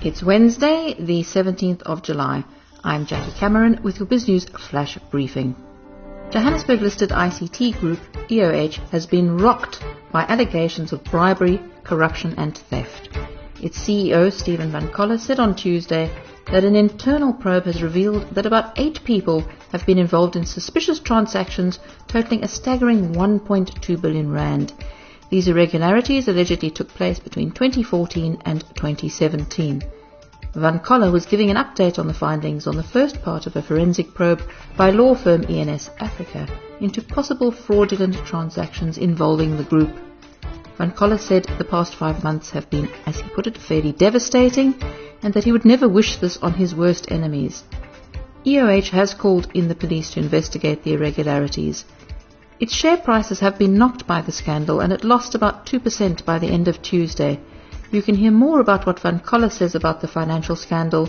It's Wednesday, the 17th of July. I'm Jackie Cameron with your BizNews Flash Briefing. Johannesburg listed ICT group, EOH, has been rocked by allegations of bribery, corruption and theft. Its CEO, Stephen Van Coller, said on Tuesday that an internal probe has revealed that about eight people have been involved in suspicious transactions totaling a staggering 1.2 billion rand. These irregularities allegedly took place between 2014 and 2017. Van Coller was giving an update on the findings on the first part of a forensic probe by law firm ENS Africa into possible fraudulent transactions involving the group. Van Coller said the past five months have been, as he put it, fairly devastating and that he would never wish this on his worst enemies. EOH has called in the police to investigate the irregularities. Its share prices have been knocked by the scandal and it lost about 2% by the end of Tuesday. You can hear more about what Van Coller says about the financial scandal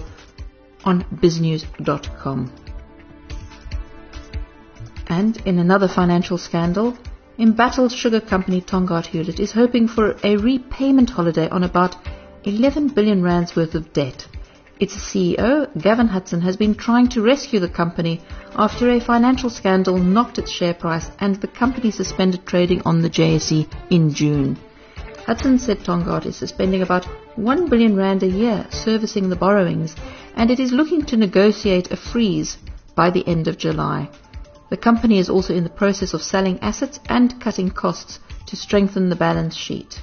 on biznews.com. And in another financial scandal, embattled sugar company Tongaat Hulett is hoping for a repayment holiday on about 11 billion rands worth of debt. Its CEO, Gavin Hudson, has been trying to rescue the company after a financial scandal knocked its share price and the company suspended trading on the JSE in June. Hudson said Tongaat is suspending about 1 billion rand a year servicing the borrowings and it is looking to negotiate a freeze by the end of July. The company is also in the process of selling assets and cutting costs to strengthen the balance sheet.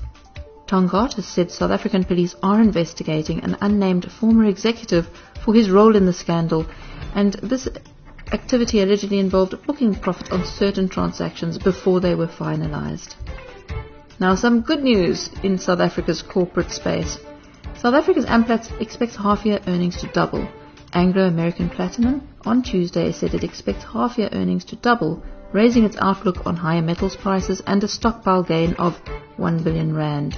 Tongaat has said South African police are investigating an unnamed former executive for his role in the scandal, and this activity allegedly involved booking profit on certain transactions before they were finalized. Now, some good news in South Africa's corporate space. South Africa's Amplats expects half-year earnings to double. Anglo American Platinum on Tuesday said it expects half-year earnings to double, raising its outlook on higher metals prices and a stockpile gain of 1 billion rand.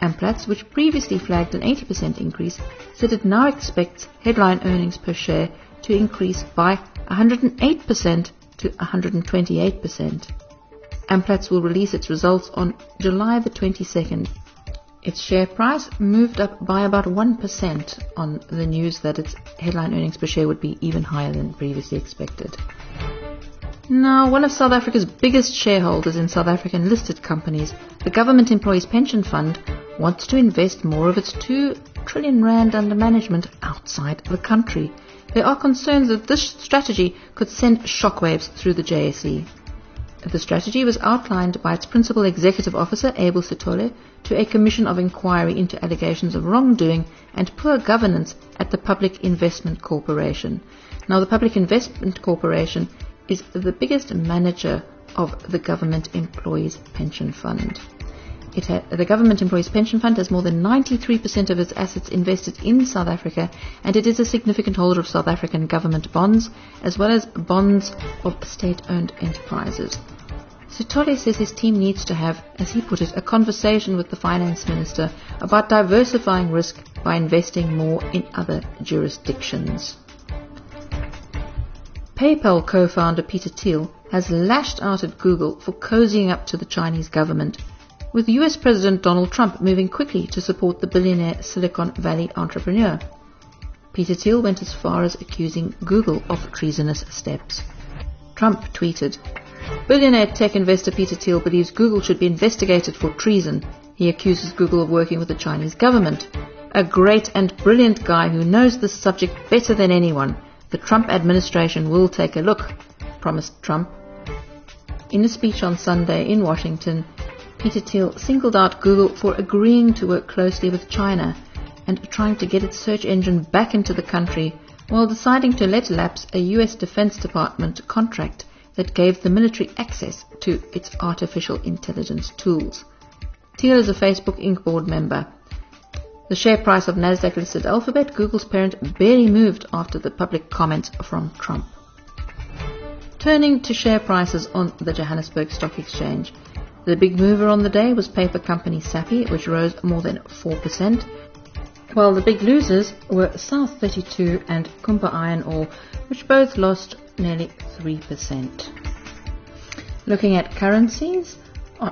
Amplats, which previously flagged an 80% increase, said it now expects headline earnings per share to increase by 108% to 128%. Amplats will release its results on July the 22nd. Its share price moved up by about 1% on the news that its headline earnings per share would be even higher than previously expected. Now, one of South Africa's biggest shareholders in South African listed companies, the Government Employees Pension Fund, wants to invest more of its 2 trillion rand under management outside the country. There are concerns that this strategy could send shockwaves through the JSE. The strategy was outlined by its principal executive officer, Abel Sithole, to a commission of inquiry into allegations of wrongdoing and poor governance at the Public Investment Corporation. Now, the Public Investment Corporation is the biggest manager of the Government Employees Pension Fund. Ha- uh, the Government Employees Pension Fund has more than 93% of its assets invested in South Africa, and it is a significant holder of South African government bonds, as well as bonds of state-owned enterprises. Sithole says his team needs to have, as he put it, a conversation with the finance minister about diversifying risk by investing more in other jurisdictions. PayPal co-founder Peter Thiel has lashed out at Google for cozying up to the Chinese government with US President Donald Trump moving quickly to support the billionaire Silicon Valley entrepreneur. Peter Thiel went as far as accusing Google of treasonous steps. Trump tweeted, Billionaire tech investor Peter Thiel believes Google should be investigated for treason. He accuses Google of working with the Chinese government. A great and brilliant guy who knows this subject better than anyone. The Trump administration will take a look, promised Trump. In a speech on Sunday in Washington, Peter Thiel singled out Google for agreeing to work closely with China and trying to get its search engine back into the country while deciding to let lapse a US Defense Department contract that gave the military access to its artificial intelligence tools. Thiel is a Facebook Inc. board member. The share price of Nasdaq listed Alphabet, Google's parent, barely moved after the public comment from Trump. Turning to share prices on the Johannesburg Stock Exchange. The big mover on the day was paper company Sappi, which rose more than 4%, while the big losers were South 32 and Kumba Iron Ore, which both lost nearly 3%. Looking at currencies,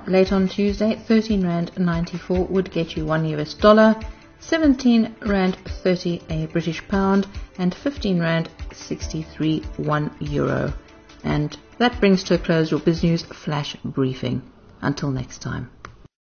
late on Tuesday, 13 Rand 94 would get you 1 US dollar, 17 Rand 30 a British pound, and 15 Rand 63 1 euro. And that brings to a close your BizNews flash briefing. Until next time.